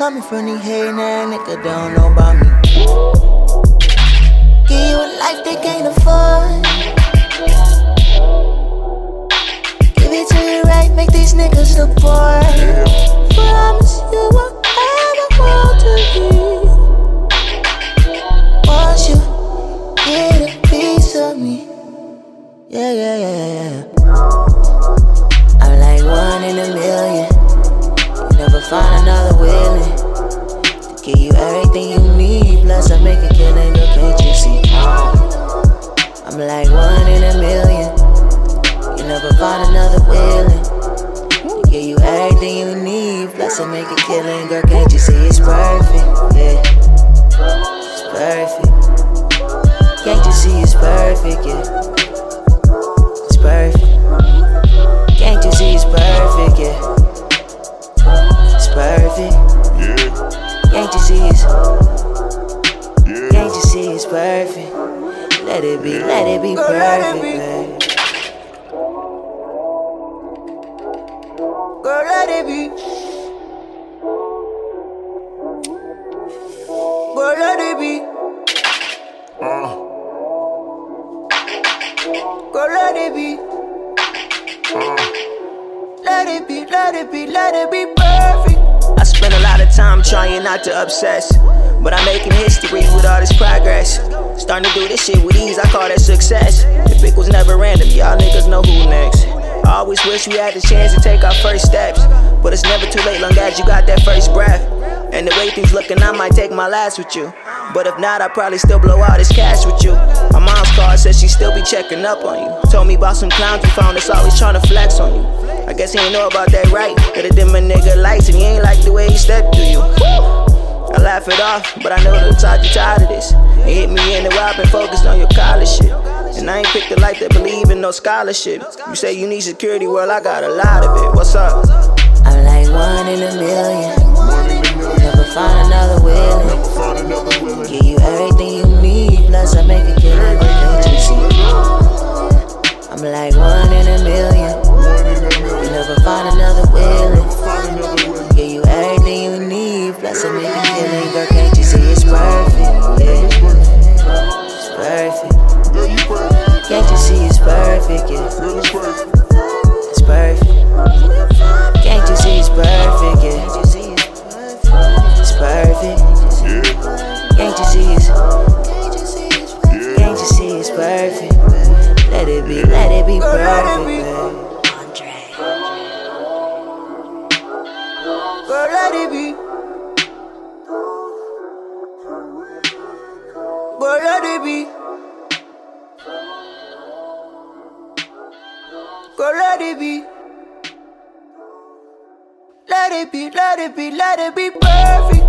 Coming from the hating that nigga don't know about me. Give you a life they can't afford. Give it to you right, make these niggas look bored. Promise you whatever I want to be. Once you get a piece of me. Yeah, yeah, yeah, yeah, yeah. I'm like one in a million. You never find another willing need. Make a killing, girl, can't you see? It's perfect, yeah. It's perfect. Can't you see it's perfect, yeah? It's perfect. Can't you see it's perfect, yeah? It's perfect. Yeah, Can't you see it's yeah. Can't you see it's perfect? Let it be, let it be perfect, babe. Girl, let it be. It be, let it be, let it be perfect. I spend a lot of time trying not to obsess. But I'm making history with all this progress. Starting to do this shit with ease, I call that success. If it was never random, y'all niggas know who next. I always wish we had the chance to take our first steps. But it's never too late, long as you got that first breath. And the way things looking, I might take my last with you. But if not, I probably still blow all this cash with you. Be checking up on you. Told me about some clowns you found that's always trying to flex on you. I guess he ain't know about that right. Gotta dim a nigga lights and he ain't like the way he stepped through you. I laugh it off, but I know the tired you tired of this. It hit me in the I've been focused on your college shit. And I ain't picked the life that believe in no scholarship. You say you need security, well, I got a lot of it. What's up? I'm like one in a million. a. Never find another willing. Give you everything you need, plus I make a killing, I'm like one in a million. You never find another willing. Give you everything you need, plus I make a killing, girl, can't you see it's perfect? Yeah, it's you perfect. Girl, let it be. Girl, let it be. Let it be, let it be, let it be perfect.